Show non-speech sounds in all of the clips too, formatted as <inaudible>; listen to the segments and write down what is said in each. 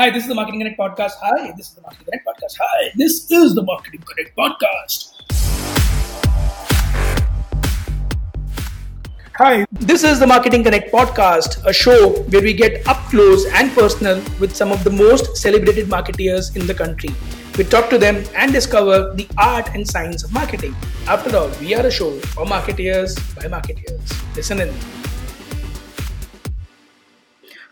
Hi, this is the Marketing Connect podcast. Hi, this is the Marketing Connect podcast. Hi, this is the Marketing Connect podcast. Hi, this is the Marketing Connect podcast, a show where we get up close and personal with some of the most celebrated marketeers in the country. We talk to them and discover the art and science of marketing. After all, we are a show for marketeers by marketeers. Listen in.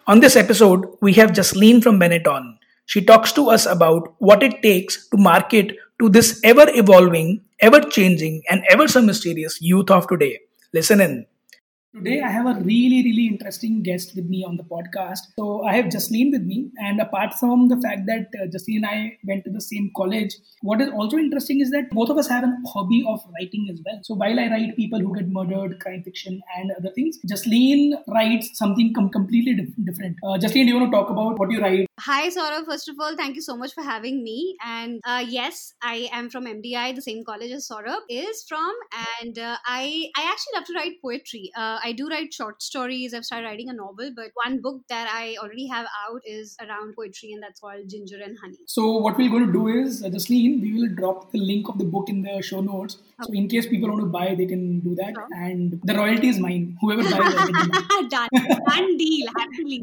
On this episode, we have Jasleen from Benetton. She talks to us about what it takes to market to this ever evolving, ever changing, and ever so mysterious youth of today. Listen in. Today, I have a really, really interesting guest with me on the podcast. So, I have Jasleen with me. And apart from the fact that uh, Jasleen and I went to the same college, what is also interesting is that both of us have a hobby of writing as well. So, while I write people who get murdered, crime fiction, and other things, Jasleen writes something com- completely different. Uh, Jasleen, do you want to talk about what you write? Hi, Saurabh. First of all, thank you so much for having me. And uh, yes, I am from MDI, the same college as Saurabh is from. And uh, I, I actually love to write poetry. Uh, I do write short stories. I've started writing a novel, but one book that I already have out is around poetry, and that's called Ginger and Honey. So, what we're going to do is, uh, Jasleen, we will drop the link of the book in the show notes. Okay. So, in case people want to buy, they can do that. Sure. And the royalty is mine. Whoever buys, <laughs> done. Done deal. Happily.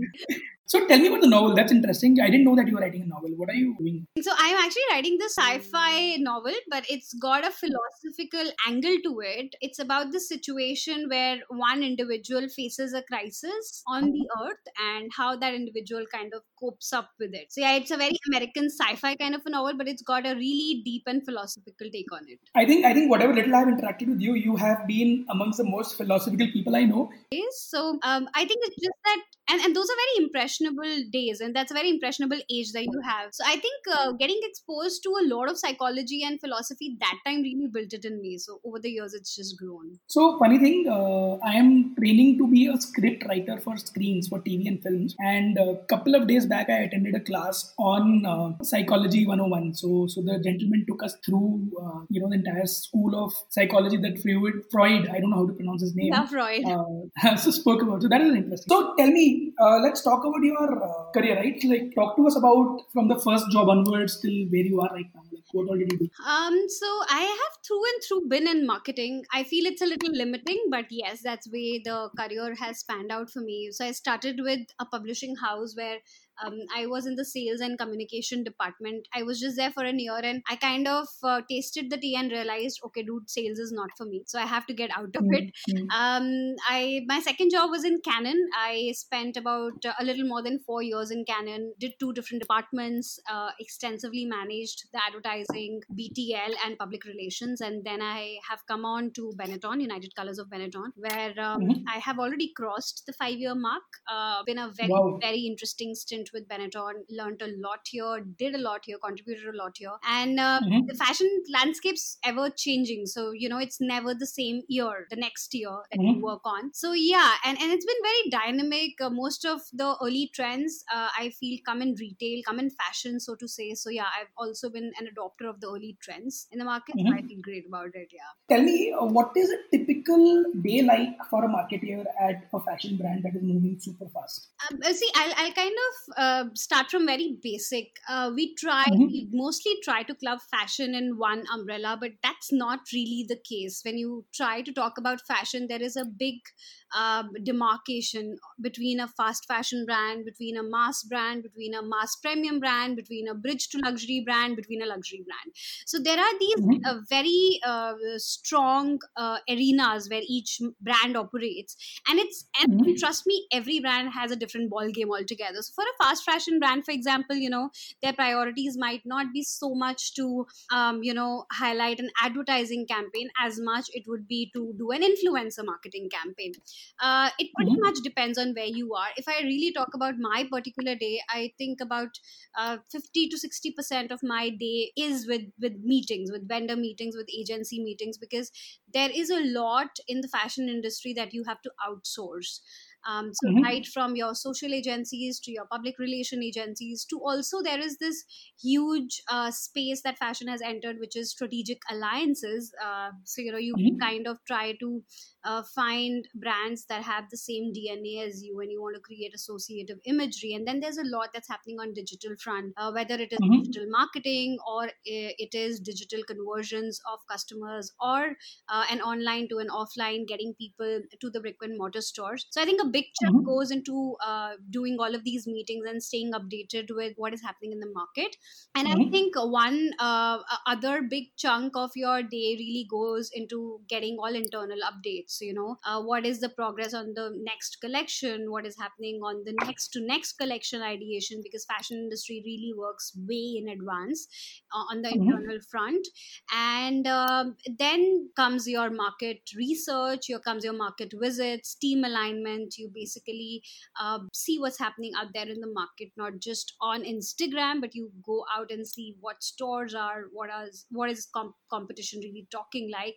So tell me about the novel. That's interesting. I didn't know that you were writing a novel. What are you doing? So I'm actually writing the sci-fi novel, but it's got a philosophical angle to it. It's about the situation where one individual faces a crisis on the earth and how that individual kind of copes up with it. So yeah, it's a very American sci-fi kind of a novel, but it's got a really deep and philosophical take on it. I think I think whatever little I've interacted with you, you have been amongst the most philosophical people I know. So um, I think it's just that and, and those are very impressionable days and that's a very impressionable age that you have so i think uh, getting exposed to a lot of psychology and philosophy that time really built it in me so over the years it's just grown so funny thing uh, i am training to be a script writer for screens for tv and films and a couple of days back i attended a class on uh, psychology 101 so so the gentleman took us through uh, you know the entire school of psychology that freud freud i don't know how to pronounce his name yeah, freud uh, so <laughs> spoke about so that is interesting so tell me uh, let's talk about your uh, career, right? Like, talk to us about from the first job onwards till where you are right now. Like, what all did you do? Um, so I have through and through been in marketing. I feel it's a little limiting, but yes, that's way the career has spanned out for me. So I started with a publishing house where um, I was in the sales and communication department. I was just there for a year and I kind of uh, tasted the tea and realized, okay, dude, sales is not for me. So I have to get out of it. Mm-hmm. Um, I my second job was in Canon. I spent about uh, a little more than four years in Canon. Did two different departments. Uh, extensively managed the advertising, BTL, and public relations. And then I have come on to Benetton, United Colors of Benetton, where um, mm-hmm. I have already crossed the five year mark. Uh, been a very wow. very interesting stint went with Benetton, learned a lot here, did a lot here, contributed a lot here. And uh, mm-hmm. the fashion landscape's ever changing. So, you know, it's never the same year, the next year that mm-hmm. you work on. So, yeah, and, and it's been very dynamic. Uh, most of the early trends, uh, I feel, come in retail, come in fashion, so to say. So, yeah, I've also been an adopter of the early trends in the market. Mm-hmm. I feel great about it, yeah. Tell me, uh, what is a typical day like for a marketeer at a fashion brand that is moving super fast? Um, uh, see, I'll, I'll kind of uh, start from very basic. Uh, we try, mm-hmm. we mostly try to club fashion in one umbrella, but that's not really the case. When you try to talk about fashion, there is a big uh, demarcation between a fast fashion brand, between a mass brand, between a mass premium brand, between a bridge to luxury brand, between a luxury brand. So there are these mm-hmm. uh, very uh, strong uh, arenas where each brand operates, and it's and mm-hmm. trust me, every brand has a different ball game altogether. So for a fast fashion brand, for example, you know their priorities might not be so much to um, you know highlight an advertising campaign as much it would be to do an influencer marketing campaign uh, it pretty mm-hmm. much depends on where you are if i really talk about my particular day i think about uh, 50 to 60 percent of my day is with with meetings with vendor meetings with agency meetings because there is a lot in the fashion industry that you have to outsource um, so mm-hmm. right from your social agencies to your public relation agencies to also there is this huge uh, space that fashion has entered which is strategic alliances uh, so you know you mm-hmm. kind of try to uh, find brands that have the same dna as you and you want to create associative imagery and then there's a lot that's happening on digital front uh, whether it is mm-hmm. digital marketing or it is digital conversions of customers or uh, an online to an offline getting people to the brick and mortar stores so i think a big chunk mm-hmm. goes into uh, doing all of these meetings and staying updated with what is happening in the market and mm-hmm. i think one uh, other big chunk of your day really goes into getting all internal updates you know uh, what is the progress on the next collection? What is happening on the next to next collection ideation? Because fashion industry really works way in advance uh, on the mm-hmm. internal front. And um, then comes your market research here comes your market visits team alignment. You basically uh, see what's happening out there in the market not just on instagram but you go out and see what stores are what is what is comp- competition really talking like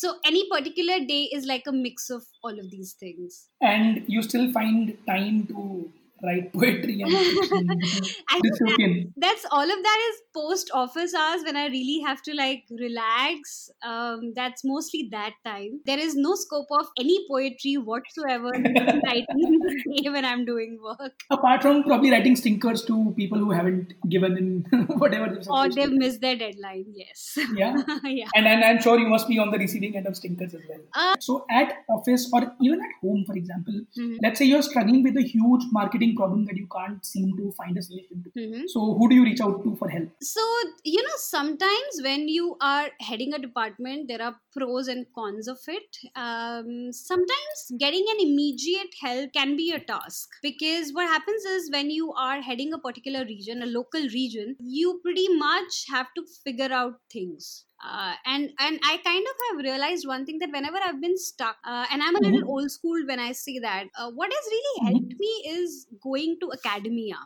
so any particular day is like a mix of all of these things. And you still find time to write poetry and <laughs> that, that's all of that is post office hours when i really have to like relax. Um, that's mostly that time. There is no scope of any poetry whatsoever <laughs> writing <laughs> when i'm doing work. Apart from probably writing stinkers to people who haven't given in whatever or they've missed their deadline yes. Yeah. Yeah. And, and i'm sure you must be on the receiving end of stinkers as well. Uh, so at office or even at home for example mm-hmm. let's say you're struggling with a huge marketing problem that you can't seem to find a solution to. Mm-hmm. So, who do you reach out to for help? So, you know, sometimes when you are heading a department, there are pros and cons of it. Um, sometimes getting an immediate help can be a task because what happens is when you are heading a particular region, a local region, you pretty much have to figure out things uh, and and I kind of have realized one thing that whenever I've been stuck, uh, and I'm a little mm-hmm. old school when I say that, uh, what has really mm-hmm. helped me is going to academia.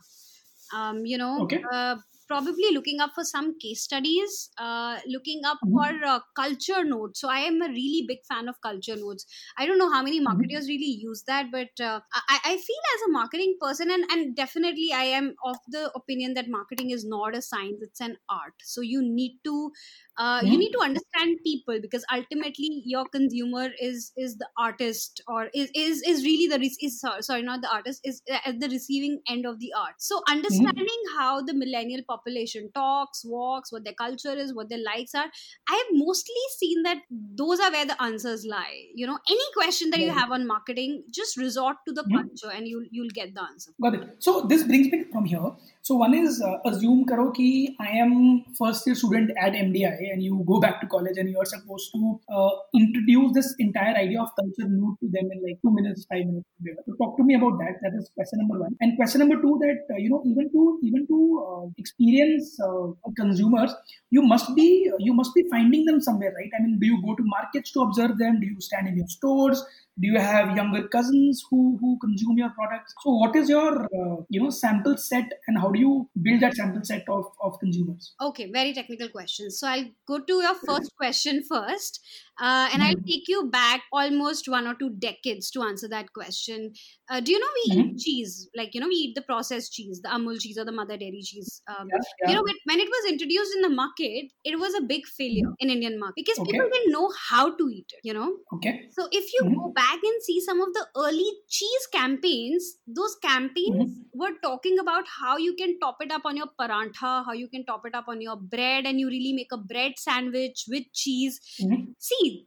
Um, you know, okay. Uh, probably looking up for some case studies, uh, looking up mm-hmm. for uh, culture notes. So I am a really big fan of culture notes. I don't know how many mm-hmm. marketers really use that, but uh, I, I feel as a marketing person, and, and definitely I am of the opinion that marketing is not a science, it's an art. So you need to uh, you need to understand people because ultimately your consumer is is the artist or is is, is really the is sorry not the artist is at the receiving end of the art so mm-hmm. understanding mm-hmm. how the millennial population talks walks what their culture is what their likes are i have mostly seen that those are where the answers lie you know any question that yeah. you have on marketing just resort to the mm-hmm. culture and you'll you'll get the answer got it so this brings me from here so one is uh, assume karo ki I am first year student at MDI and you go back to college and you are supposed to uh, introduce this entire idea of culture new to them in like two minutes, five minutes. So talk to me about that. That is question number one. And question number two that uh, you know even to even to uh, experience uh, consumers, you must be you must be finding them somewhere, right? I mean, do you go to markets to observe them? Do you stand in your stores? Do you have younger cousins who who consume your products? So what is your uh, you know sample set and how do you build that sample set of, of consumers? Okay very technical questions so i'll go to your first question first uh, and mm-hmm. I'll take you back almost one or two decades to answer that question. Uh, do you know we mm-hmm. eat cheese? Like, you know, we eat the processed cheese, the Amul cheese or the Mother Dairy cheese. Um, yeah, yeah. You know, when it was introduced in the market, it was a big failure in Indian market because okay. people didn't know how to eat it, you know? Okay. So if you mm-hmm. go back and see some of the early cheese campaigns, those campaigns mm-hmm. were talking about how you can top it up on your parantha, how you can top it up on your bread, and you really make a bread sandwich with cheese. Mm-hmm. See,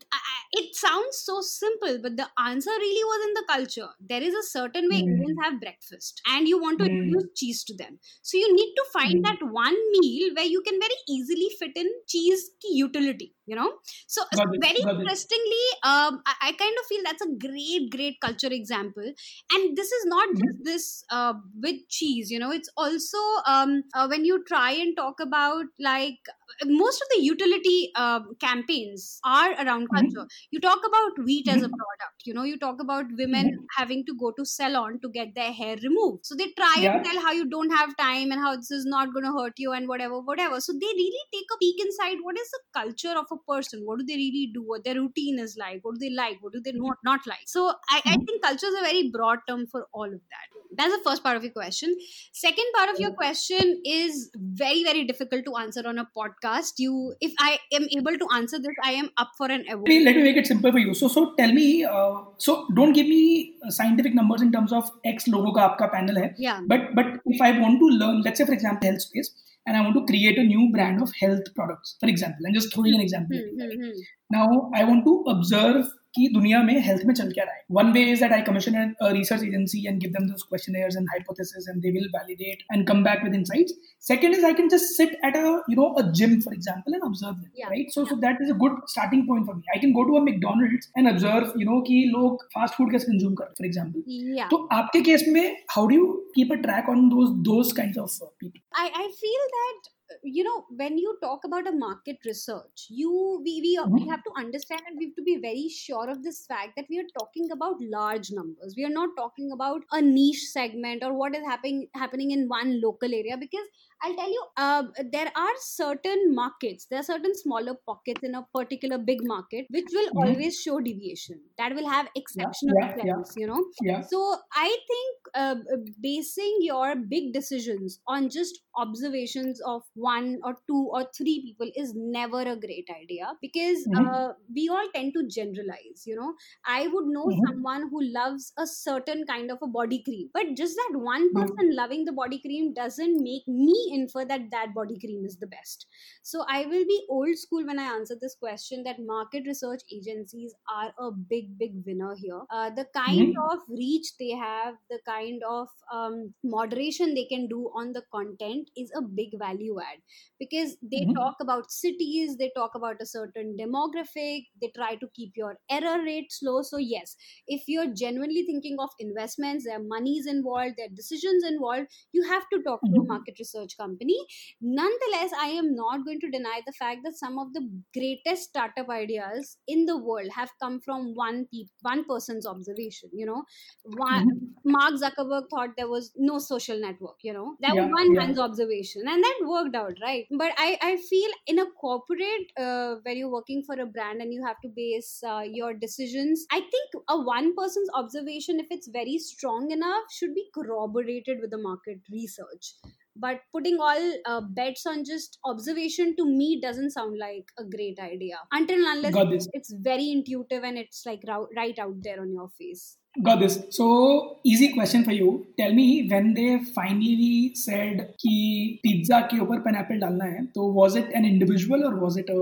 it sounds so simple, but the answer really was in the culture. There is a certain way mm. Indians have breakfast, and you want to mm. introduce cheese to them. So you need to find mm. that one meal where you can very easily fit in cheese utility you know so very interestingly um, I, I, kind of feel that's a great great culture example and this is not mm-hmm. just this uh, with cheese you know it's also um, uh, when you try and talk about like most of the utility uh, campaigns are around mm-hmm. culture you talk about wheat as a mm-hmm. product you know you talk about women mm-hmm. having to go to salon to get their hair removed so they try yeah. and tell how you don't have time and how this is not going to hurt you and whatever whatever so they really take a peek inside what is the culture of a a person what do they really do? What their routine is like? What do they like? What do they hmm. not not like? So i, I hmm. think culture is a very broad term for all of that. That's the first part of your question. Second part of your hmm. question is very very difficult to answer on a podcast. You if i am able to answer this i am up for an award. Let me make it simple for you. So so tell me uh, so don't give me uh, scientific numbers in terms of x logo ka aapka panel hai. Yeah. But but if i want to learn let's say for example health space and I want to create a new brand of health products, for example. I'm just throwing an example. Mm-hmm. Now, I want to observe कि दुनिया में health में चल क्या रहा है? One way is that I commission research agency and give them those questionnaires and hypothesis and they will validate and come back with insights second is I can just sit at a you know a gym for example and observe them right so so that is a good starting point for me I can go to a McDonald's and observe you know कि लोग fast food कैसे consume करते for example तो आपके case में how do you keep a track on those those kinds of people I I feel that you know when you talk about a market research you we, we, we Mhm. have to understand and we have to be very sure of this fact that we are talking about large numbers we are not talking about a niche segment or what is happening happening in one local area because i'll tell you uh, there are certain markets there are certain smaller pockets in a particular big market which will Mhm. always show deviation that will have exceptional yeah, yeah. trends you know yeah so I think uh, uh, basing your big decisions on just observations of one or two or three people is never a great idea because Mhm. uh, we all tend to generalize. You know, I would know Mhm. someone who loves a certain kind of a body cream, but just that one Mhm. person loving the body cream doesn't make me infer that that body cream is the best. So I will be old school when I answer this question that market research agencies are a big, big winner here. Uh, the kind of reach they have, the kind of um, moderation they can do on the content is a big value add because they Mhm. talk about cities, they talk about a certain demographic, they try to keep your error rate low. So, yes, if you're genuinely thinking of investments, there are monies involved, there are decisions involved, you have to talk to a Mhm. market research company. Nonetheless i am not going to deny the fact that some of the greatest startup ideas in the world have come from one pe- one person's observation you know. One, Mhm. mark zuckerberg thought there was no social network you know. That was Yeah, one yeah. man's observation and that worked out right? But i i feel in a corporate uh, where you're working for a brand and you have to base uh, your decisions i think a one person's observation if it's very strong enough should be corroborated with the market research but putting all uh, bets on just observation to me doesn't sound like a great idea. Until unless it's, it's very intuitive and it's like right out there on your face. Got this. So easy question for you. Tell me when they finally said ki pizza ke upar pineapple dalna hai so was it an individual or was it a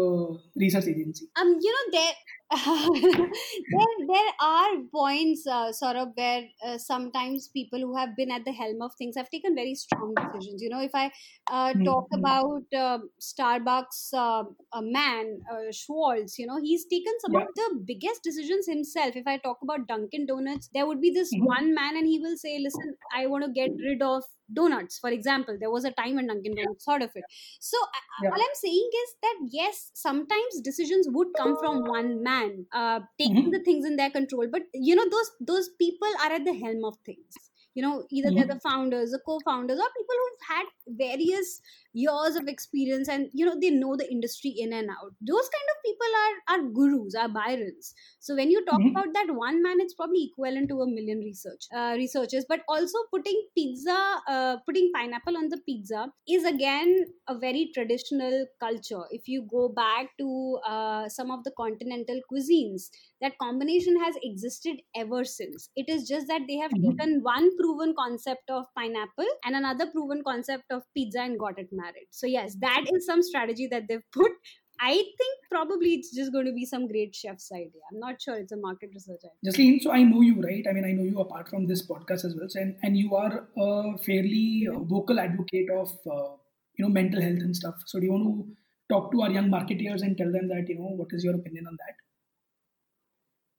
research agency? Um you know there <laughs> there there are points uh, sort of where uh, sometimes people who have been at the helm of things have taken very strong decisions you know if i uh, Hmm, talk hmm. about uh, starbucks uh, a man uh, schwartz you know he's taken some Yeah. of the biggest decisions himself if i talk about dunkin donuts there would be this Mhm. one man and he will say listen i want to get rid of donuts for example there was a time when dunkin donuts thought of it so Yeah. all i'm saying is that yes sometimes decisions would come from one man uh, taking Mhm. the things in their control but you know those those people are at the helm of things you know either they're the founders the co-founders or people who've had various years of experience and you know they know the industry in and out. Those kind of people are are gurus are byrons. So when you talk Mhm. about that one man it's probably equivalent to a million research uh, researchers. But also putting pizza uh, putting pineapple on the pizza is again a very traditional culture. If you go back to uh, some of the continental cuisines that combination has existed ever since. It is just that they have Mhm. taken one proven concept of pineapple and another proven concept of pizza and got it married so yes that is some strategy that they've put I think probably it's just going to be some great chef's idea. I'm not sure it's a market research idea. Jasleen, so I know you, right? I mean, I know you apart from this podcast as well, so, and, and you are a fairly uh, vocal advocate of uh, you know mental health and stuff. So do you want to talk to our young marketeers and tell them that you know what is your opinion on that?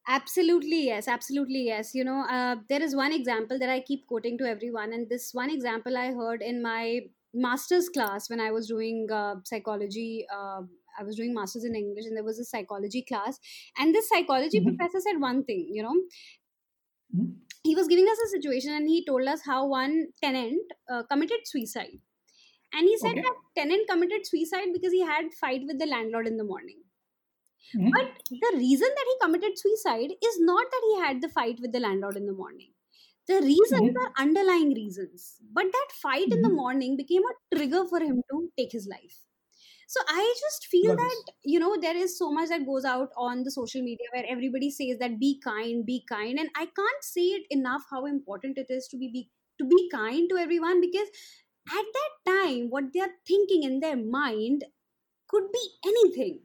Absolutely, yes. Absolutely, yes. You know, uh, there is one example that I keep quoting to everyone, and this one example I heard in my master's class when I was doing uh, psychology. Uh, I was doing masters in English, and there was a psychology class, and this psychology Mhm. professor said one thing. You know, Mhm. he was giving us a situation, and he told us how one tenant uh, committed suicide, and he said Okay. that tenant committed suicide because he had fight with the landlord in the morning Mm-hmm. But the reason that he committed suicide is not that he had the fight with the landlord in the morning. The reasons mm-hmm. are underlying reasons. But that fight mm-hmm. in the mm-hmm. morning became a trigger for him to take his life. So I just feel that, you know, there is so much that goes out on the social media where everybody says that be kind, be kind. And I can't say it enough how important it is to be, be to be kind to everyone because at that time what they're thinking in their mind could be anything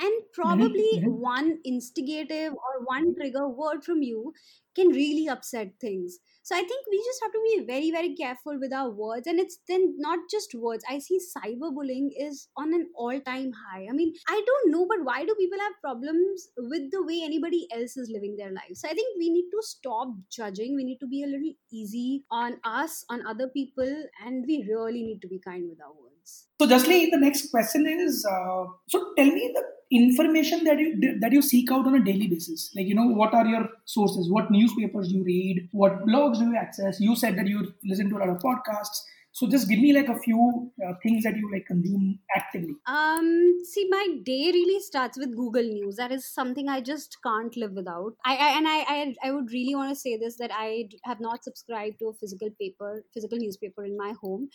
and mm-hmm, probably mm-hmm. one instigative or one trigger word from you can really upset things. So i think we just have to be very very careful with our words. And it's then not just words. I see cyberbullying is on an all time high. I mean i don't know but why do people have problems with the way anybody else is living their lives? So i think we need to stop judging. We need to be a little easy on us on other people and we really need to be kind with our words so Jasleen the next question is uh, so tell me the information that you that you seek out on a daily basis like you know what are your sources what newspapers do you read what blogs do you access you said that you listen to a lot of podcasts so just give me like a few uh, things that you like consume actively. Um, see, my day really starts with Google News. That is something I just can't live without. I, I and I, I, I would really want to say this that I have not subscribed to a physical paper, physical newspaper in my home.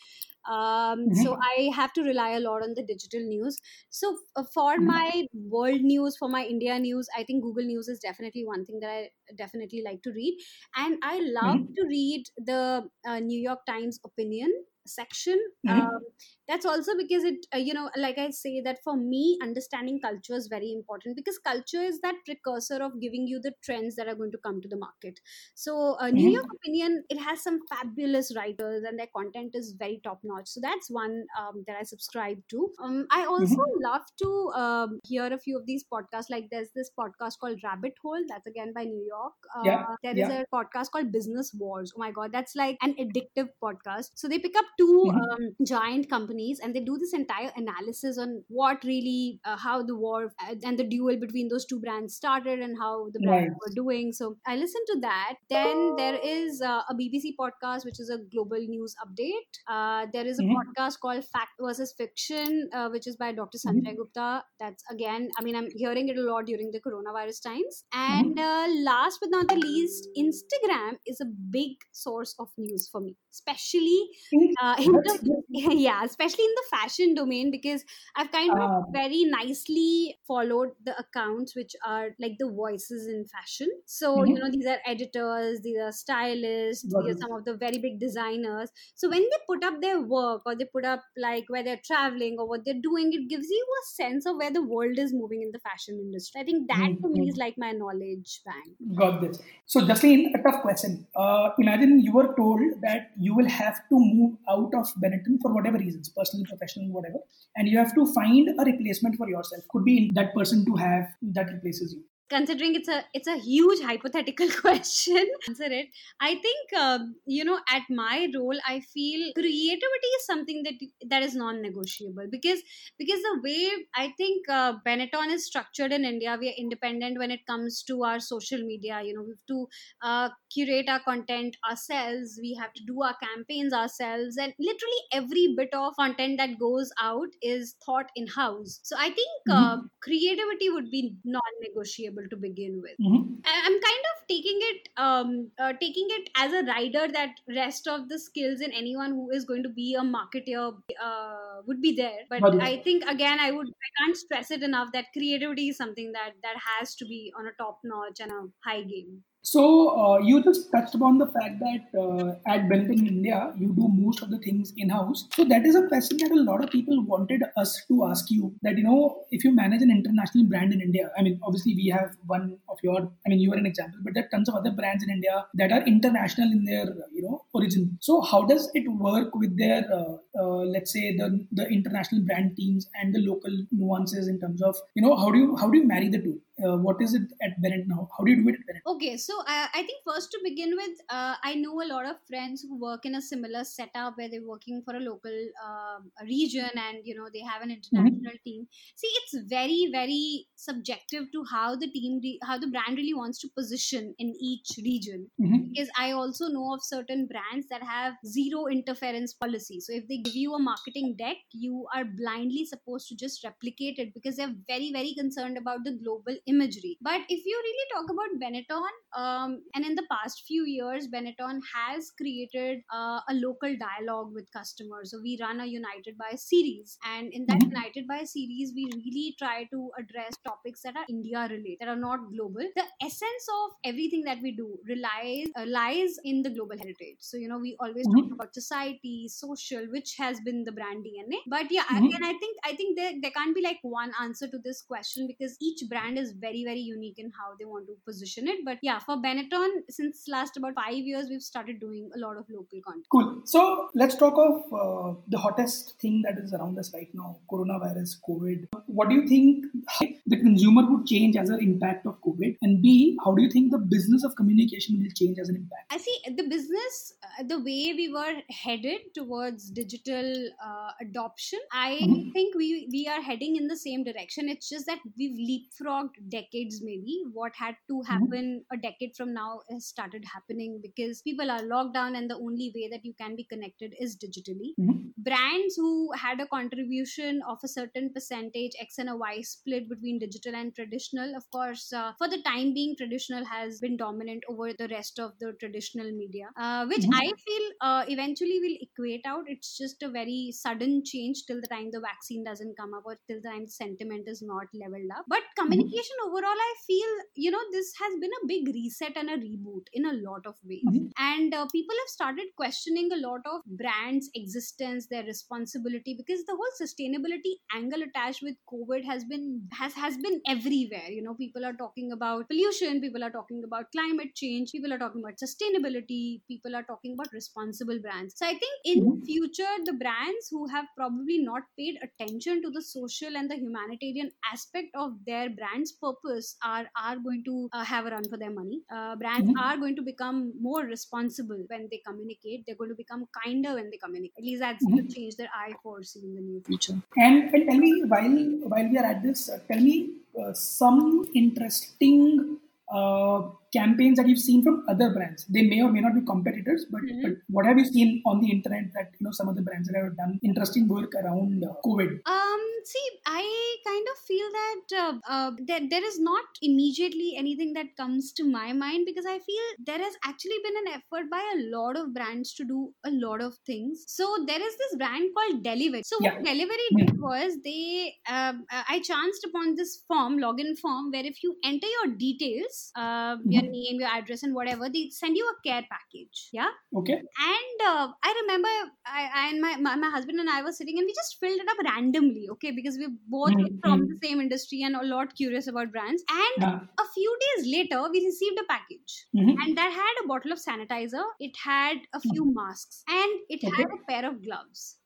Um, mm-hmm. So I have to rely a lot on the digital news. So uh, for mm-hmm. my world news, for my India news, I think Google News is definitely one thing that I definitely like to read, and I love mm-hmm. to read the uh, New York Times opinion section mm-hmm. um, that's also because it uh, you know like i say that for me understanding culture is very important because culture is that precursor of giving you the trends that are going to come to the market so uh, new mm-hmm. york opinion it has some fabulous writers and their content is very top notch so that's one um, that i subscribe to um, i also mm-hmm. love to um, hear a few of these podcasts like there's this podcast called rabbit hole that's again by new york uh, yeah. There is yeah. a podcast called business wars oh my god that's like an addictive podcast so they pick up 2 mm-hmm. um, giant companies and they do this entire analysis on what really uh, how the war uh, and the duel between those two brands started and how the brands were doing so i listened to that then there is uh, a bbc podcast which is a global news update uh, there is a mm-hmm. podcast called fact versus fiction uh, which is by dr mm-hmm. sanjay mm-hmm. gupta that's again i mean i'm hearing it a lot during the coronavirus times mm-hmm. and mm-hmm. last but not the least instagram is a big source of news for me especially uh, <laughs> in the, <laughs> yeah especially in the fashion domain because i've kind of uh, very nicely followed the accounts which are like the voices in fashion. So mm-hmm. you know these are editors these are stylists these are some of the very big designers. So when they put up their work or they put up like where they're traveling or what they're doing it gives you a sense of where the world is moving in the fashion industry. I think that mm-hmm. for me is like my knowledge bank. Got this. So Jasleen a tough question. Uh, imagine you were told that you will have to move out of Benetton for whatever reasons, personal, professional, whatever, and you have to find a replacement for yourself. Could be that person to have that replaces you considering it's a it's a huge hypothetical <laughs> question answer it. I think uh, you know at my role i feel creativity is something that that is non-negotiable because because the way i think uh, benetton is structured in india we are independent when it comes to our social media you know we have to uh, curate our content ourselves we have to do our campaigns ourselves and literally every bit of content that goes out is thought in house so i think uh, mm-hmm. creativity would be non-negotiable to begin with. Mm-hmm. I'm kind of taking it, um, uh, taking it as a rider that rest of the skills in anyone who is going to be a marketer uh, would be there. But I think again, I would, I can't stress it enough that creativity is something that that has to be on a top notch and a high game. So uh, you just touched upon the fact that uh, at Benetton India, you do most of the things in-house. So that is a question that a lot of people wanted us to ask you. That you know, if you manage an international brand in India, I mean, obviously we have one of your, I mean, you are an example, but there are tons of other brands in India that are international in their, you know, origin. So how does it work with their, uh, uh let's say, the the international brand teams and the local nuances in terms of, you know, how do you how do you marry the two? Uh, what is it at Benetton? How do you do it at Benetton? Okay, so uh, I think first to begin with, uh, I know a lot of friends who work in a similar setup where they're working for a local um, region and you know they have an Mm-hmm. international team. See, it's very very subjective to how the team, re- how the brand really wants to position in each region. Mhm. Because I also know of certain brands that have zero interference policy. So if they give you a marketing deck, you are blindly supposed to just replicate it because they're very very concerned about the global imagery. But if you really talk about Benetton, um, and in the past few years, Benetton has created uh, a local dialogue with customers. So we run a United by series, and in that Mhm. United by series, we really try to address topics that are India related, that are not global. The essence of everything that we do relies uh, lies in the global heritage. So you know, we always talk about society, social, which has been the brand DNA. But yeah, Mhm. again, I think I think there there can't be like one answer to this question because each brand is very very unique in how they want to position it. But yeah, for Benetton, since last about five years, we've started doing a lot of local content. Cool. So let's talk of uh, the hottest thing that is around us right now, coronavirus, COVID. What do you think the consumer would change as an impact of COVID? And B, how do you think the business of communication will change as an impact? I see the business, uh, the way we were headed towards digital uh, adoption. I Mhm. think we we are heading in the same direction. It's just that we've leapfrogged decades. Maybe what had to happen a decade from now has started happening because people are locked down, and the only way that you can be connected is digitally. Mhm. Brands who had a contribution of a certain percentage X and a Y split between digital and traditional, of course, uh, for the time being, traditional has been dominant over the rest of the traditional media, uh, which Mhm. I feel uh, eventually will equate out. It's just a very sudden change till the time the vaccine doesn't come up or till the time sentiment is not leveled up. But communication overall, I feel, you know, this has been a big reset and a reboot in a lot of ways. Mhm. And uh, people have started questioning a lot of brands' existence, their responsibility, because the whole sustainability angle attached with COVID has been has has been everywhere. You know, people are talking about pollution, people are talking about climate change, people are talking about sustainability, people are talking about responsible brands. So I think in Mhm. future, the brands who have probably not paid attention to the social and the humanitarian aspect of their brand's purpose are are going to uh, have a run for their money. Uh, brands Mhm. are going to become more responsible when they communicate. They're going to become kinder when they communicate. At least that's the Mhm. change that I foresee in the near future. And, and tell me, while while we are at this, uh, tell me uh, some interesting uh, campaigns that you've seen from other brands. They may or may not be competitors, but, Mhm. but what have you seen on the internet that you know some of the brands that have done interesting work around uh, COVID? Um, see, I kind of feel that uh, uh, there, there is not immediately anything that comes to my mind because I feel there has actually been an effort by a lot of brands to do a lot of things. So there is this brand called Delhivery. So Yeah. what Delhivery did was they, um, uh, I chanced upon this form, login form, where if you enter your details, uh, your name, your address, and whatever, they send you a care package. Yeah Okay. and uh, i remember I, I and my, my my husband and i were sitting and we just filled it up randomly okay because we're both Mhm, from the same industry and a lot curious about brands and Yeah. a few days later we received a package Mhm. and that had a bottle of sanitizer it had a few masks and it Okay. had a pair of gloves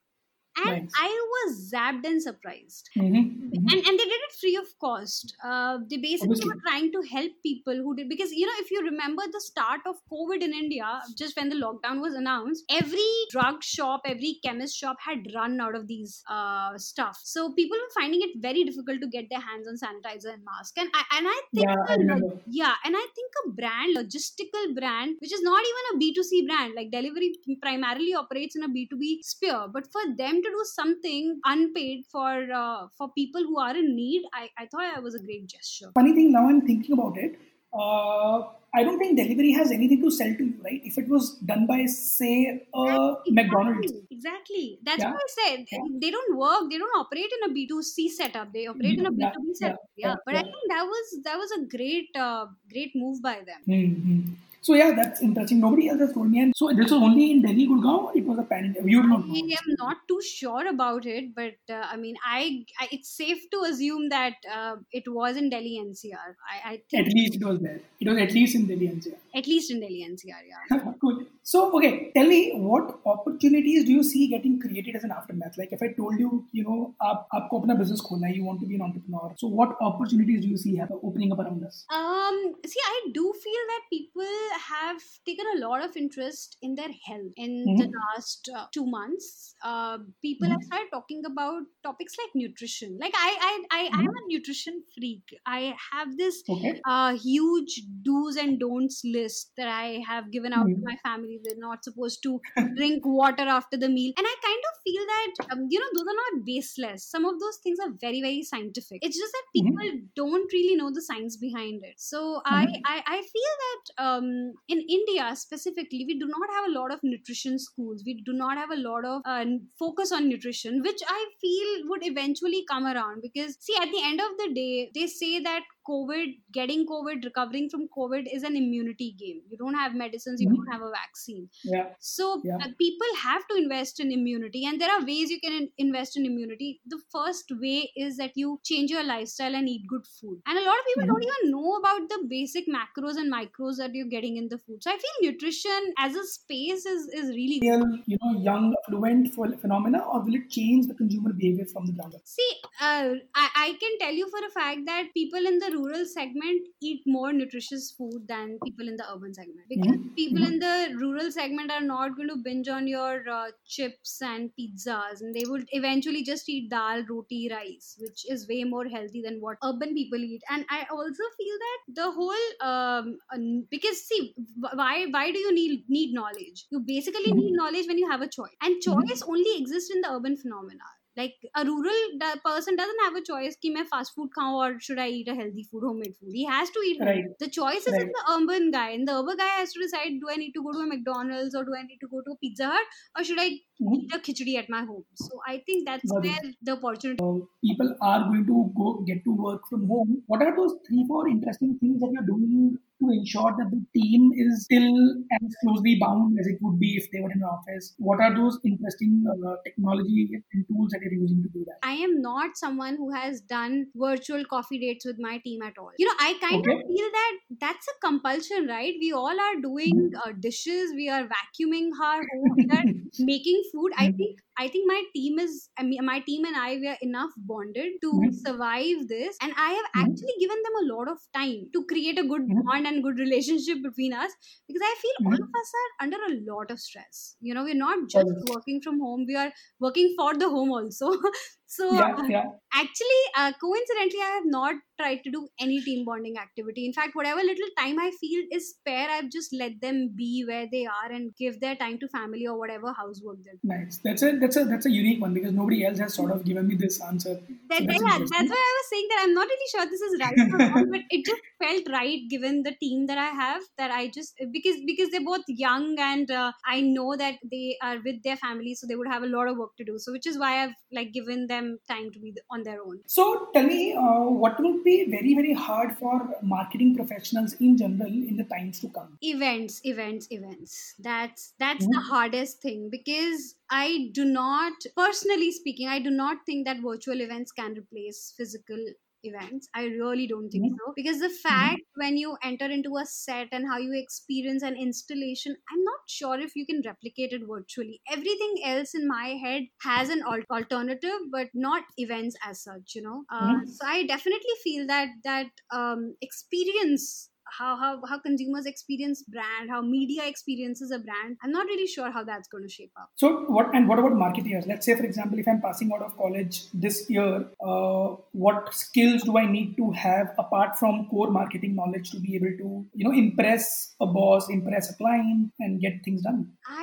and Nice. i was zapped and surprised Mhm. Mhm. and and they did it free of cost. Uh, they basically Obviously. were trying to help people who did because you know if you remember the start of COVID in India, just when the lockdown was announced, every drug shop, every chemist shop had run out of these uh, stuff. So people were finding it very difficult to get their hands on sanitizer and mask. And I and I think Yeah, I a remember. yeah, and I think a brand, logistical brand, which is not even a B2C brand, like delhivery primarily operates in a B2B sphere, but for them to do something unpaid for uh, for people who are in need, I, I thought it was a great gesture. Funny thing, now I'm thinking about it. Uh, I don't think delhivery has anything to sell to you, right? If it was done by, say, a McDonald's. Exactly, Exactly. That's Yeah. what I said. Yeah. They don't work. They don't operate in a B two C setup. They operate in a B two B yeah, setup. Yeah, yeah, But I think that was that was a great uh, great move by them. Mm-hmm. So yeah, that's interesting. Nobody else has told me. And so this was only in Delhi, Gurgaon, or it was a pan India. You do not know. I am not too sure about it, but uh, I mean, I, I it's safe to assume that uh, it was in Delhi NCR. I, I At least it was there. It was at least in Delhi NCR. at least in Delhi NCR. Yeah. <laughs> cool. So, okay, tell me what opportunities do you see getting created as an aftermath? Like, if I told you, you know, आप आपको अपना business खोलना है, you want to be an entrepreneur. So, what opportunities do you see have opening up around us? Um, see, I do feel that people have taken a lot of interest in their health in Mhm. the last uh, two months. Uh, people have Mhm. started talking about topics like nutrition. Like I, I, I, I am a nutrition freak. I have this Okay. uh, huge do's and don'ts list that I have given out to Mhm. my family. they're not supposed to drink water after the meal. And I kind of feel that, um, you know, those are not baseless. Some of those things are very, very scientific. It's just that Mhm. people don't really know the science behind it. So I, Mhm. I, I feel that um, in India specifically, we do not have a lot of nutrition schools. We do not have a lot of uh, focus on nutrition, which I feel would eventually come around because, see, at the end of the day, they say that COVID, getting COVID, recovering from COVID is an immunity game. You don't have medicines, you Mhm. don't have a vaccine. Yeah. So Yeah. uh, people have to invest in immunity, and there are ways you can in- invest in immunity. The first way is that you change your lifestyle and eat good food. And a lot of people Mhm. don't even know about the basic macros and micros that you're getting in the food. So I feel nutrition as a space is is really. Real, you know, young affluent ph- phenomena, or will it change the consumer behavior from the ground up? See, uh, I, I can tell you for a fact that people in the rural segment eat more nutritious food than people in the urban segment because Mhm. people Mhm. in the rural segment are not going to binge on your uh, chips and pizzas and they would eventually just eat dal roti rice which is way more healthy than what urban people eat and i also feel that the whole um, uh, because see why why do you need need knowledge you basically Mhm. need knowledge when you have a choice and Mhm. choice only exists in the urban phenomena like a rural person doesn't have a choice ki main fast food khao or should i eat a healthy food homemade food he has to eat right. the choice is right. in the urban guy and the urban guy has to decide do i need to go to a mcdonald's or do i need to go to a pizza hut or should i mm-hmm. eat a khichdi at my home so i think that's but where the opportunity uh, people are going to go get to work from home what are those three four interesting things that you're doing to ensure that the team is still as closely bound as it would be if they were in an office? What are those interesting uh, technology and tools that you're using to do that? I am not someone who has done virtual coffee dates with my team at all. You know, I kind Okay. of feel that that's a compulsion, right? We all are doing uh, dishes, we are vacuuming our home, we are <laughs> making food. I Mhm. think I think my team is I mean my team and I we are enough bonded to Mhm. survive this, and I have actually given them a lot of time to create a good Mhm. Bond and good relationship between us because I feel all Mhm. of us are under a lot of stress. You know, we're not just working from home; we are working for the home also. <laughs> so Yeah, uh, yeah. actually uh, coincidentally i have not tried to do any team bonding activity in fact whatever little time i feel is spare i've just let them be where they are and give their time to family or whatever housework they're doing. Nice. That's a that's a that's a unique one because nobody else has sort of given me this answer. that, So that's yeah, that's why I was saying that I'm not really sure this is right or wrong, but it just felt right given the team that I have. That I just because because they're both young and uh, I know that they are with their families, so they would have a lot of work to do. So which is why I've like given them time to be on their own. So tell me, uh, what will be very very hard for marketing professionals in general in the times to come? events events events that's that's Mhm. the hardest thing because i do not personally speaking i do not think that virtual events can replace physical events? I really don't think Mhm. so. Because the fact when you enter into a set and how you experience an installation i'm not sure if you can replicate it virtually. Everything else in my head has an alternative but not events as such you know? Uh, Mhm. so i definitely feel that that um, experience how, how how consumers experience brand how media experiences a brand i'm not really sure how that's going to shape up So what and what about marketeers? Let's say, for example, if I'm passing out of college this year, uh, what skills do I need to have apart from core marketing knowledge to be able to, you know, impress a boss, impress a client, and get things done? i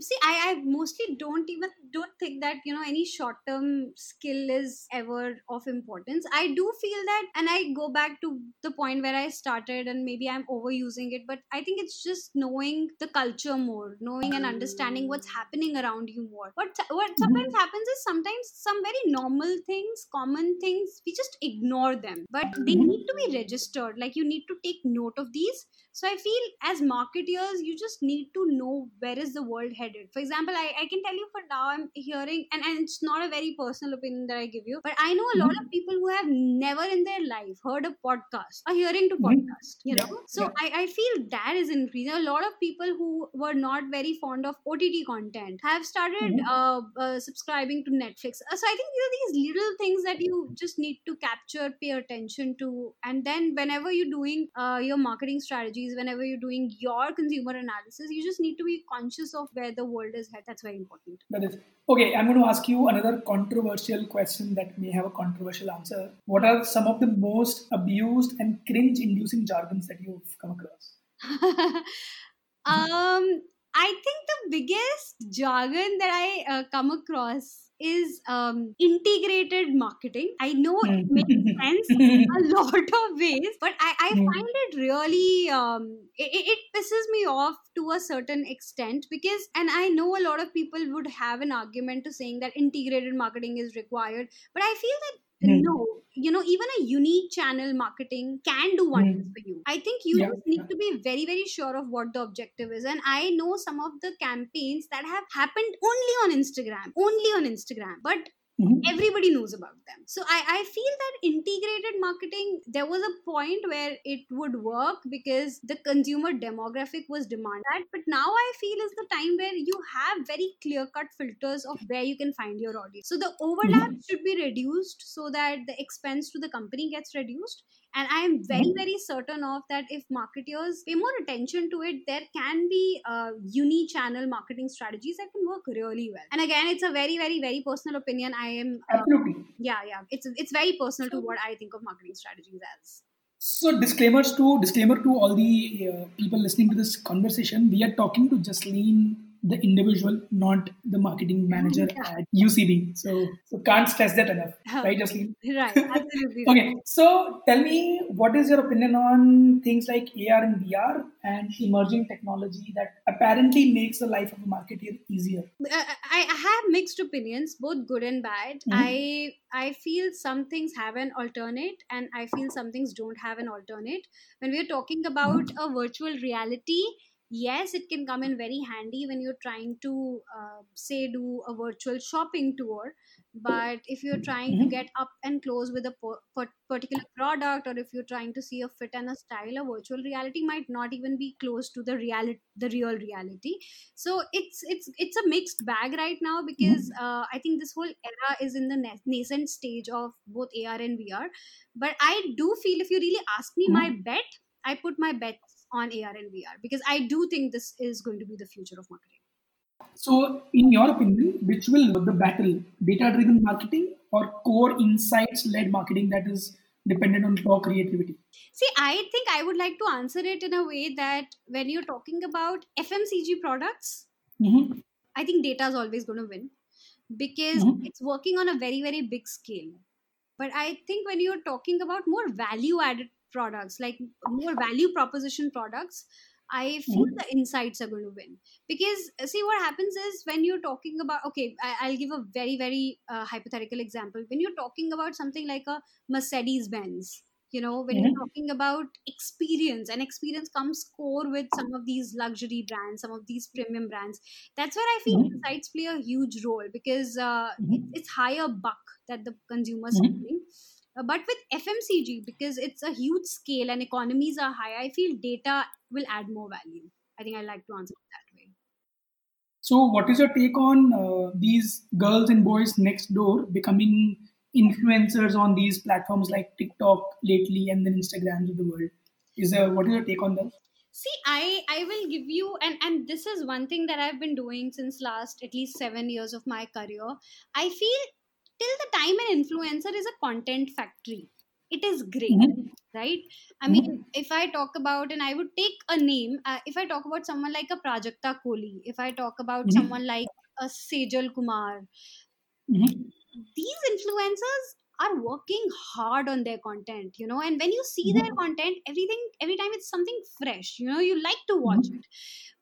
see I, I mostly don't even don't think that you know any short term skill is ever of importance. I do feel that and i go back to the point where i started and maybe i'm overusing it but i think it's just knowing the culture more knowing and understanding what's happening around you more. What what sometimes happens is sometimes some very normal things common things we just ignore them. But they Mhm. need to be registered. Like you need to take note of these so i feel as marketeers you just need to know where is the world headed for example i, I can tell you for now i'm hearing and, and it's not a very personal opinion that i give you but i know a lot of Mhm. people who have never in their life heard a podcast are hearing to Mhm. podcast you Yeah, know so yeah. I, I feel that is increasing a lot of people who were not very fond of ott content have started Mhm. uh, uh, subscribing to netflix Uh, so i think these are these little things that you just need to capture pay attention to and then whenever you're doing uh, your marketing strategies whenever you're doing your consumer analysis you just need to be conscious of where the world is headed that's very important That is okay. I'm going to ask you another controversial question that may have a controversial answer. What are some of the most abused and cringe-inducing jargons that you've come across? <laughs> um i think the biggest jargon that i uh, come across is um, integrated marketing i know it makes <laughs> sense a lot of ways but i, I Hmm. find it really um, it, it- it pisses me off to a certain extent because and i know a lot of people would have an argument to saying that integrated marketing is required but i feel that Hmm. no you know even a unique channel marketing can do wonders Hmm. for you. I think you Yeah, just need to be very very sure of what the objective is. And i know some of the campaigns that have happened only on instagram only on instagram. But Mhm. everybody knows about them. So I, I feel that integrated marketing there was a point where it would work because the consumer demographic was demand that. But now i feel is the time where you have very clear cut filters of where you can find your audience. So the overlap should be reduced so that the expense to the company gets reduced and i am very Mhm. very certain of that if marketers pay more attention to it there can be uh, uni-channel marketing strategies that can work really well and again it's a very very very personal opinion i am uh, Absolutely. yeah yeah it's it's very personal to what i think of marketing strategies as So disclaimers to disclaimer to all the uh, people listening to this conversation. We are talking to Jasleen, the individual, not the marketing manager Yeah. at UCB. So so can't stress that enough, right, Jasleen? right <laughs> absolutely Okay, so tell me what is your opinion on things like AR and VR and emerging technology that apparently makes the life of a marketer easier? I, I have mixed opinions, both good and bad. Mhm. I I feel some things have an alternate, and I feel some things don't have an alternate. When we're talking about a virtual reality, yes, it can come in very handy when you're trying to uh, say do a virtual shopping tour. But if you're trying to Mhm. get up and close with a po- particular product, or if you're trying to see a fit and a style, a virtual reality might not even be close to the reality, the real reality so it's it's it's a mixed bag right now because uh, i think this whole era is in the na- nascent stage of both ar and vr but i do feel if you really ask me my bet i put my bets on ar and vr because i do think this is going to be the future of marketing So, in your opinion, which will the battle? Data driven marketing or core insights led marketing that is dependent on raw creativity? see i think i would like to answer it in a way that when you're talking about fmcg products Mhm. I think data is always going to win because Mhm. it's working on a very, very big scale. But I think when you're talking about more value added products, like more value proposition products, I feel Mhm. the insights are going to win. Because uh, see, what happens is when you're talking about, okay, I, I'll give a very, very uh, hypothetical example. When you're talking about something like a Mercedes Benz, you know, when you're Mhm. talking about experience, and experience comes core with some of these luxury brands, some of these premium brands that's where i feel Mhm. insights play a huge role because uh, it, it's higher buck that the consumers Mhm. spending but with fmcg because it's a huge scale and economies are high i feel data will add more value i think i like to answer it that way So, what is your take on uh, these girls and boys next door becoming influencers on these platforms like TikTok lately and then Instagrams of the world? Is there, what is your take on that? see i i will give you and and this is one thing that i've been doing since last at least 7 years of my career i feel till the time an influencer is a content factory it is great Mhm. right i Mhm. mean if i talk about and i would take a name uh, if i talk about someone like a prajakta koli if i talk about Mhm. someone like a sejal kumar Mhm. these influencers are working hard on their content you know and when you see their Mhm. content everything every time it's something fresh you know you like to watch Mhm. it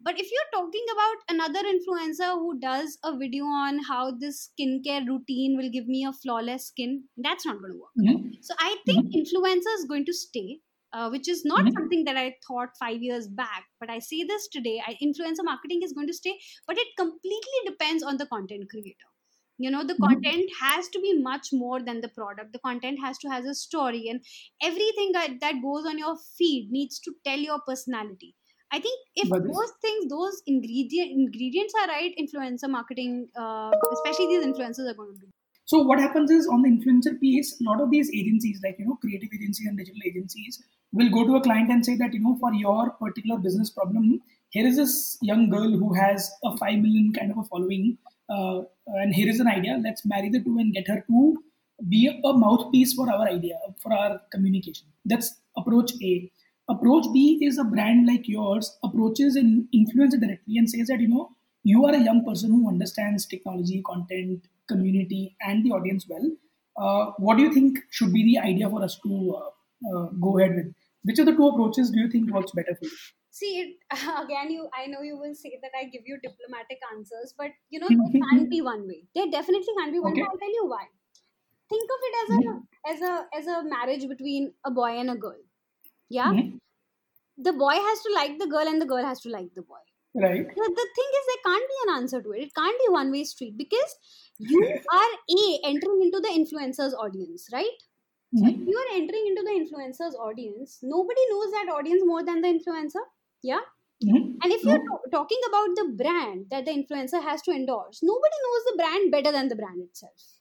but if you're talking about another influencer who does a video on how this skincare routine will give me a flawless skin that's not going to work Mhm. so i think influencer is going to stay uh, which is not mm-hmm. something that I thought five years back. But I say this today: I, influencer marketing is going to stay, but it completely depends on the content creator. You know, the mm-hmm. content has to be much more than the product. The content has to has a story, and everything that, that goes on your feed needs to tell your personality. I think if but those things, those ingredient ingredients are right, influencer marketing, uh, especially these influencers, are going to do. So what happens is on the influencer piece, a lot of these agencies, like you know, creative agencies and digital agencies, will go to a client and say that you know, for your particular business problem, here is this young girl who has a five million kind of a following, uh, and here is an idea. Let's marry the two and get her to be a mouthpiece for our idea, for our communication. That's approach A approach B is a brand like yours approaches an influencer directly and says that you know you are a young person who understands technology, content, community, and the audience well. Uh, what do you think should be the idea for us to uh, uh, go ahead with? Which of the two approaches do you think works better for you? See, it, <laughs> again, you I know you will say that I give you diplomatic answers, but you know there can't <laughs> be one way. There definitely can't be one okay. way. I'll tell you why. Think of it as a mm-hmm. as a as a marriage between a boy and a girl yeah mm-hmm. the boy has to like the girl and the girl has to like the boy right the, the thing is there can't be an answer to it it can't be one way street because you <laughs> are a entering into the influencers audience right mm-hmm. so if you are entering into the influencers audience nobody knows that audience more than the influencer yeah mm-hmm. and if you're mm-hmm. talking about the brand that the influencer has to endorse nobody knows the brand better than the brand itself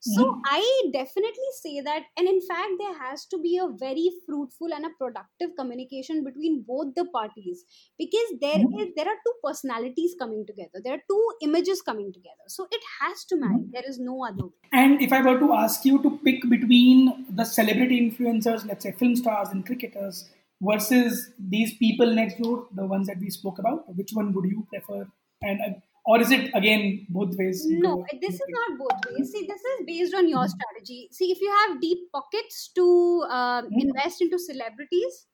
so mm-hmm. I definitely say that, and in fact, there has to be a very fruitful and a productive communication between both the parties because there mm-hmm. is, there are two personalities coming together. There are two images coming together. So it has to marry. Mm-hmm. There is no other. Way. And if I were to ask you to pick between the celebrity influencers, let's say film stars and cricketers, versus these people next door, the ones that we spoke about, which one would you prefer? And uh, or is it again both ways no this is not both ways see this is based on your mm-hmm. strategy see if you have deep pockets to uh, mm-hmm. invest into celebrities.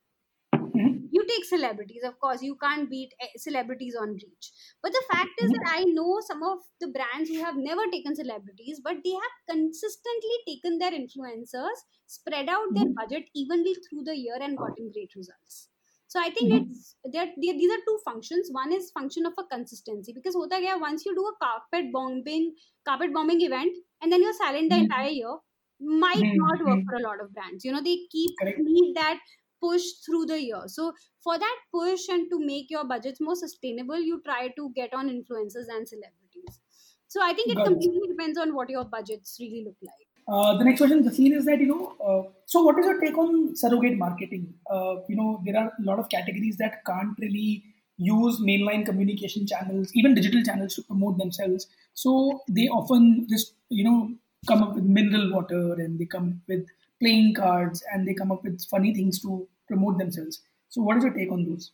You take celebrities of course you can't beat eh, celebrities on reach but the fact is that i know some of the brands who have never taken celebrities but they have consistently taken their influencers spread out their budget evenly through the year and gotten great results so I think mm-hmm. it's there. These are two functions. One is function of a consistency because hota gaya, once you do a carpet bombing carpet bombing event and then you're silent the mm-hmm. entire year might mm-hmm. not work mm-hmm. for a lot of brands. You know they keep need that push through the year. So for that push and to make your budgets more sustainable, you try to get on influencers and celebrities. So I think it Got completely it. depends on what your budgets really look like. Uh, the next question, Jasleen, is that you know. Uh, so, what is your take on surrogate marketing? Uh, you know, there are a lot of categories that can't really use mainline communication channels, even digital channels, to promote themselves. So they often just you know come up with mineral water and they come up with playing cards and they come up with funny things to promote themselves. So, what is your take on those?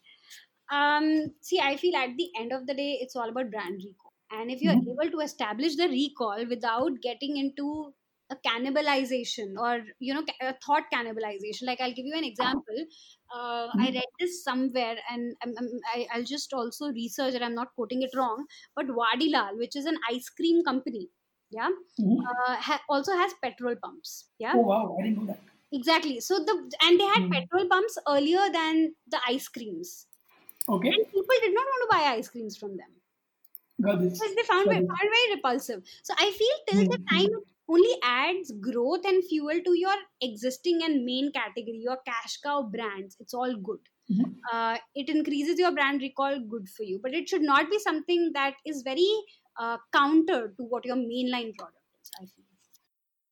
Um, see, I feel at the end of the day, it's all about brand recall. And if you're mm-hmm. able to establish the recall without getting into a cannibalization or you know a thought cannibalization like i'll give you an example uh, mm-hmm. i read this somewhere and I'm, I'm, I, will just also research and i'm not quoting it wrong but vadilal which is an ice cream company yeah mm-hmm. uh, ha- also has petrol pumps yeah oh wow i didn't know that exactly so the and they had mm-hmm. petrol pumps earlier than the ice creams okay and people did not want to buy ice creams from them because they found, found very repulsive so i feel till the mm-hmm. time only adds growth and fuel to your existing and main category, your cash cow brands. It's all good. Mm-hmm. Uh, it increases your brand recall, good for you. But it should not be something that is very uh, counter to what your mainline product is, I feel.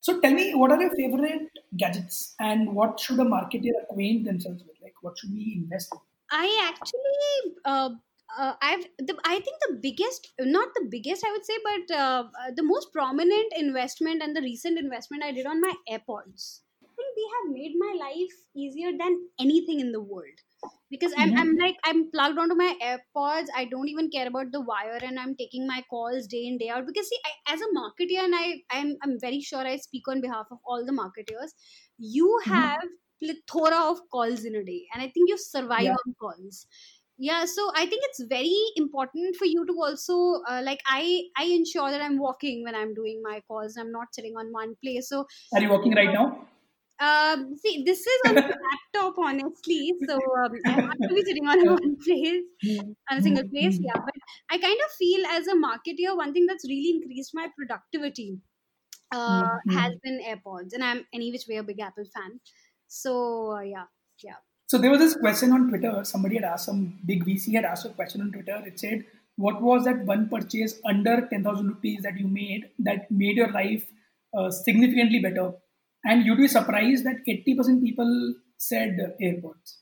So tell me, what are your favorite gadgets and what should a marketer acquaint themselves with? Like, what should we invest in? I actually uh, uh, I've the, I think the biggest, not the biggest, I would say, but uh, uh, the most prominent investment and the recent investment I did on my AirPods. I think they have made my life easier than anything in the world because I'm. I'm like I'm plugged onto my AirPods. I don't even care about the wire, and I'm taking my calls day in day out. Because see, I, as a marketer, and I I'm I'm very sure I speak on behalf of all the marketers. You mm-hmm. have mm-hmm. plethora of calls in a day, and I think you survive yeah. on calls yeah so i think it's very important for you to also uh, like i i ensure that i'm walking when i'm doing my calls i'm not sitting on one place so are you walking right now Um, see, this is on the laptop, honestly. So um, I have to be sitting on <laughs> one place, on a single place. Yeah, but I kind of feel as a marketer, one thing that's really increased my productivity uh, Mm-hmm. has been AirPods, and I'm any which way a big Apple fan. So uh, yeah, yeah. So there was this question on Twitter. Somebody had asked, some big VC had asked a question on Twitter. It said, "What was that one purchase under ten thousand rupees that you made that made your life uh, significantly better?" And you'd be surprised that eighty percent people said AirPods.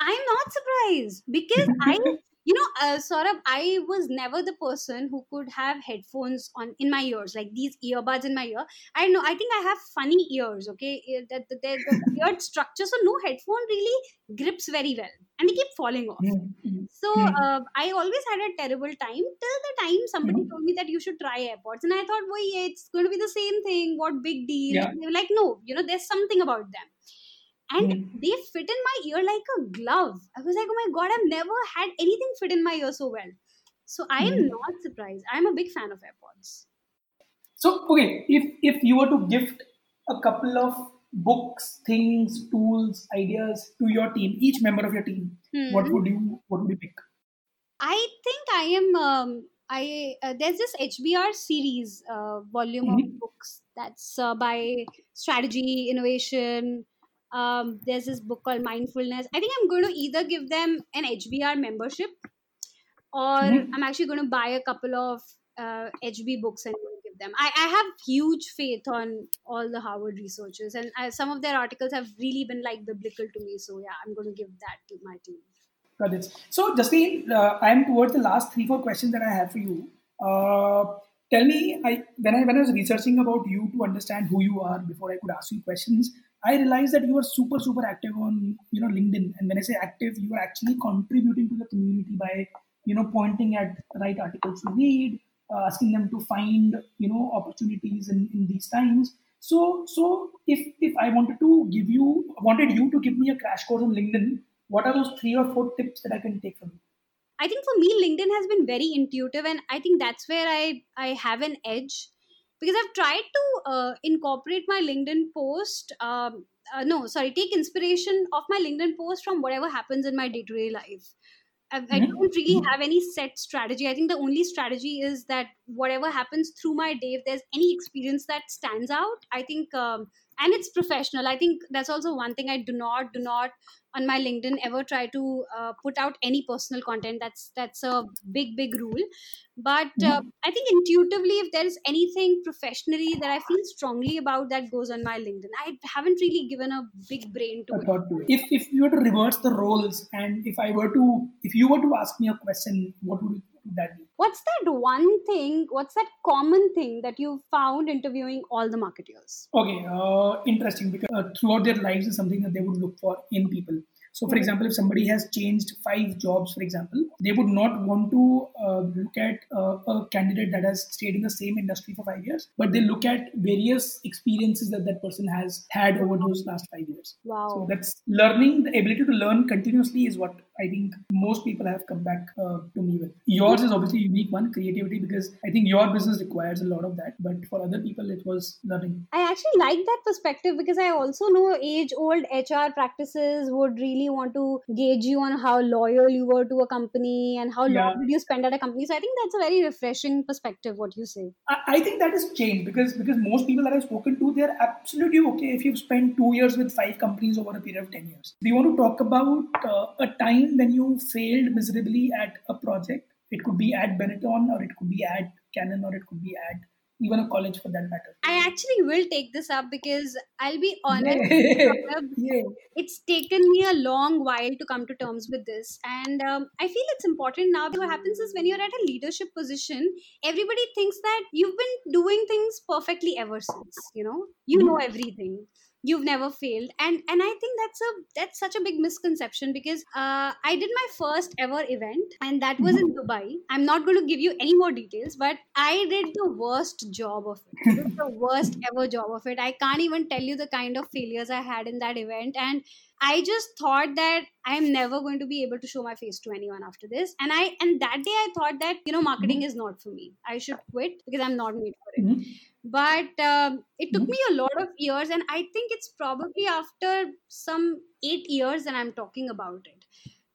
I'm not surprised because <laughs> I, you know, uh, Saurabh, I was never the person who could have headphones on in my ears, like these earbuds in my ear. I know, I think I have funny ears, okay? Eh, That the, the, the weird structure, so no headphone really grips very well, and they keep falling off. Mm-hmm. So uh, I always had a terrible time till the time somebody Mhm. told me that you should try AirPods, and I thought, well, yeah, it's going to be the same thing. What big deal? Yeah. They were like, no, you know, there's something about them and Mhm. they fit in my ear like a glove. I was like, oh my god, I've never had anything fit in my ear so well. So I am Mhm. not surprised. I'm a big fan of AirPods. So okay, if if you were to gift a couple of books, things, tools, ideas to your team, each member of your team, what Hmm. would you what would you pick? I think I am. Um, I uh, there's this HBR series uh, volume Mhm. of books that's uh, by strategy innovation. Um, there's this book called mindfulness. I think I'm going to either give them an HBR membership, or Mhm. I'm actually going to buy a couple of uh, HB books and them. I, I have huge faith on all the Harvard researchers, and I, some of their articles have really been like biblical to me. So yeah, I'm going to give that to my team. Got it. So, Jasleen, uh, I'm towards the last three, four questions that I have for you. Uh, tell me, I when I when I was researching about you to understand who you are before I could ask you questions, I realized that you are super, super active on you know LinkedIn. And when I say active, you are actually contributing to the community by you know pointing at right articles to read, uh, asking them to find you know opportunities in, in these times. So, so if if I wanted to give you wanted you to give me a crash course on LinkedIn, what are those three or four tips that I can take from you? I think for me, LinkedIn has been very intuitive, and I think that's where I I have an edge because I've tried to uh, incorporate my LinkedIn post. Um, uh, no, sorry, take inspiration of my LinkedIn post from whatever happens in my day to day life. I, I Mhm. don't really have any set strategy. I think the only strategy is that whatever happens through my day, if there's any experience that stands out, I think, um, and it's professional. I think that's also one thing I do not do not on my linkedin ever try to uh, put out any personal content. That's that's a big big rule. But uh, i think intuitively if there is anything professionally that i feel strongly about that goes on my linkedin. I haven't really given a big brain to it. If if you were to reverse the roles and if I were to if you were to ask me a question, what would that what's that one thing what's that common thing that you found interviewing all the marketers Okay, uh, interesting because uh, throughout their lives is something that they would look for in people. So, for example, if somebody has changed five jobs, for example, they would not want to uh, look at uh, a candidate that has stayed in the same industry for five years, but they look at various experiences that that person has had over those last five years. wow So that's learning, the ability to learn continuously is what I think most people have come back uh, to me with. Yours is obviously a unique one, creativity, because I think your business requires a lot of that. But for other people, it was nothing. I actually like that perspective because I also know age old HR practices would really want to gauge you on how loyal you were to a company and how Yeah. long did you spend at a company. So I think that's a very refreshing perspective, what you say. I, I think that has changed because because most people that I've spoken to, they're absolutely okay if you've spent two years with five companies over a period of 10 years. Do you want to talk about uh, a time when you failed miserably at a project? It could be at Benetton or it could be at Canon or it could be at even a college for that matter. I actually will take this up because I'll be honest. <laughs> Yeah. it's taken me a long while to come to terms with this and um, i feel it's important now what happens is when you're at a leadership position everybody thinks that you've been doing things perfectly ever since you know you know everything you've never failed and and i think that's a that's such a big misconception because uh, i did my first ever event and that was in dubai i'm not going to give you any more details but i did the worst job of it the <laughs> worst ever job of it i can't even tell you the kind of failures i had in that event and I just thought that I am never going to be able to show my face to anyone after this. And I and that day I thought that you know marketing is not for me. I should quit because I'm not made for it. Mhm. But um, it took mm-hmm. me a lot of years and i think it's probably after some 8 years that i'm talking about it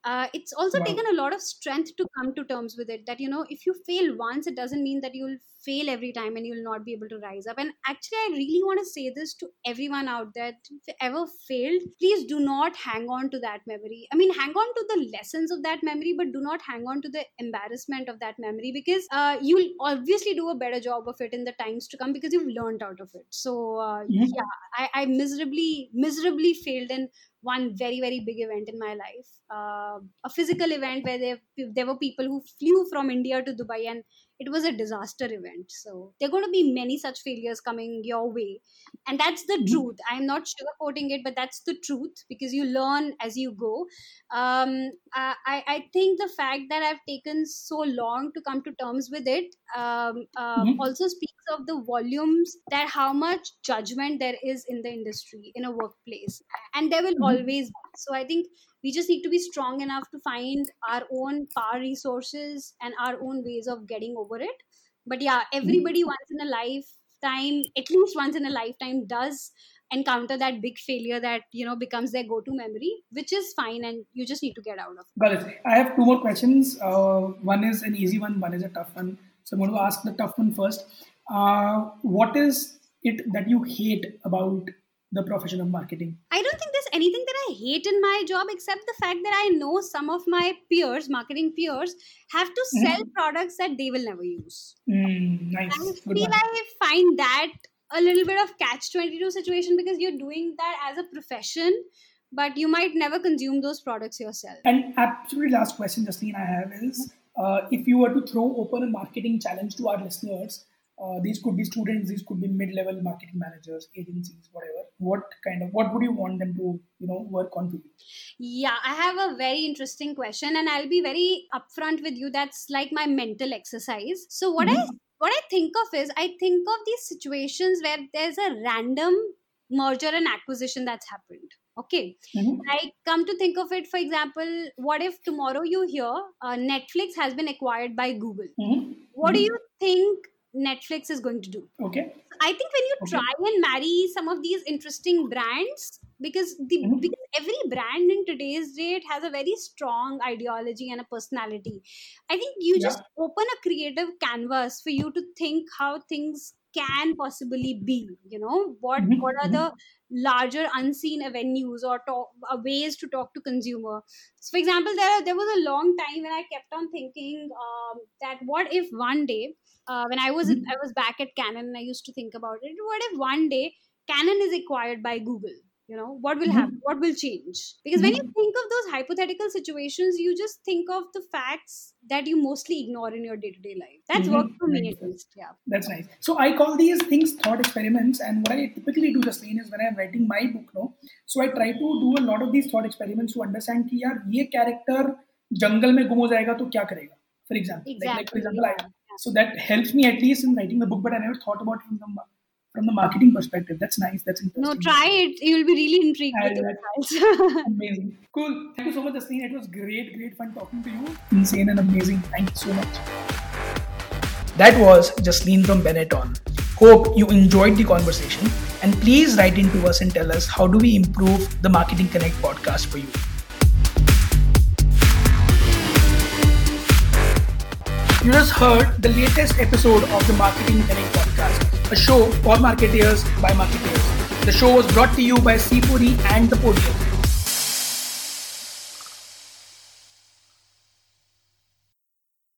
uh, it's also wow. taken a lot of strength to come to terms with it that you know if you fail once it doesn't mean that you'll fail every time and you'll not be able to rise up. And actually i really want to say this to everyone out there if you ever failed please do not hang on to that memory. I mean hang on to the lessons of that memory but do not hang on to the embarrassment of that memory because uh, you'll obviously do a better job of it in the times to come because you've learned out of it. So uh, yeah, yeah I, I miserably miserably failed in one very very big event in my life. Uh, a physical event where there, there were people who flew from india to dubai and it was a disaster event so there are going to be many such failures coming your way and that's the mm-hmm. truth i'm not sugarcoating it but that's the truth because you learn as you go um, I, I think the fact that i've taken so long to come to terms with it um, um, mm-hmm. also speaks of the volumes that how much judgment there is in the industry in a workplace and there will mm-hmm. always be so i think we just need to be strong enough to find our own power resources and our own ways of getting over it. But yeah everybody mm-hmm. once in a lifetime at least once in a lifetime does encounter that big failure that you know becomes their go-to memory which is fine and you just need to get out of it. Got it. I have two more questions. Uh, one is an easy one one is a tough one. So i'm going to ask the tough one first. Uh, what is it that you hate about the profession of marketing? I don't think there's anything that I hate in my job except the fact that I know some of my peers, marketing peers, have to mm-hmm. sell mm. products that they will never use. Mm, nice. I feel I find that a little bit of catch 22 situation because you're doing that as a profession but you might never consume those products yourself and absolutely last question jasleen i have is uh, if you were to throw open a marketing challenge to our listeners uh, these could be students these could be mid-level marketing managers agencies whatever what kind of what would you want them to you know work on for you yeah i have a very interesting question and i'll be very upfront with you that's like my mental exercise so what mm-hmm. i what i think of is i think of these situations where there's a random merger and acquisition that's happened okay mm-hmm. i come to think of it for example what if tomorrow you hear uh, netflix has been acquired by google mm-hmm. what do mm-hmm. you think Netflix is going to do. Okay. I think when you okay. try and marry some of these interesting brands, because the mm-hmm. because every brand in today's date has a very strong ideology and a personality. I think you yeah. just open a creative canvas for you to think how things can possibly be. You know what mm-hmm. what are the mm-hmm. larger unseen avenues or talk, uh, ways to talk to consumer. So, for example, there there was a long time when I kept on thinking um, that what if one day uh, when I was mm-hmm. I was back at Canon, I used to think about it. What if one day Canon is acquired by Google? You know what will mm-hmm. happen? What will change? Because when you mm-hmm. think of those hypothetical situations, you just think of the facts that you mostly ignore in your day to day life. That's mm-hmm. worked for me at least. Yeah, that's nice. So I call these things thought experiments, and what I typically do, Justine, is when I'm writing my book, no, so I try to do a lot of these thought experiments to understand कि यार ये character जंगल में गुम हो जाएगा तो क्या करेगा? For example, exactly. like, like for example, yeah. So that helps me at least in writing the book, but I never thought about it from the, from the marketing perspective. That's nice. That's interesting. No, try it. You'll be really intrigued with the results. <laughs> amazing. Cool. Thank you so much, Jasleen. It was great, great fun talking to you. Insane and amazing. Thank you so much. That was Jasleen from Benetton. Hope you enjoyed the conversation and please write into us and tell us how do we improve the Marketing Connect podcast for you. You just heard the latest episode of the Marketing Connect podcast, a show for marketeers by marketeers. The show was brought to you by C4E and The Podium.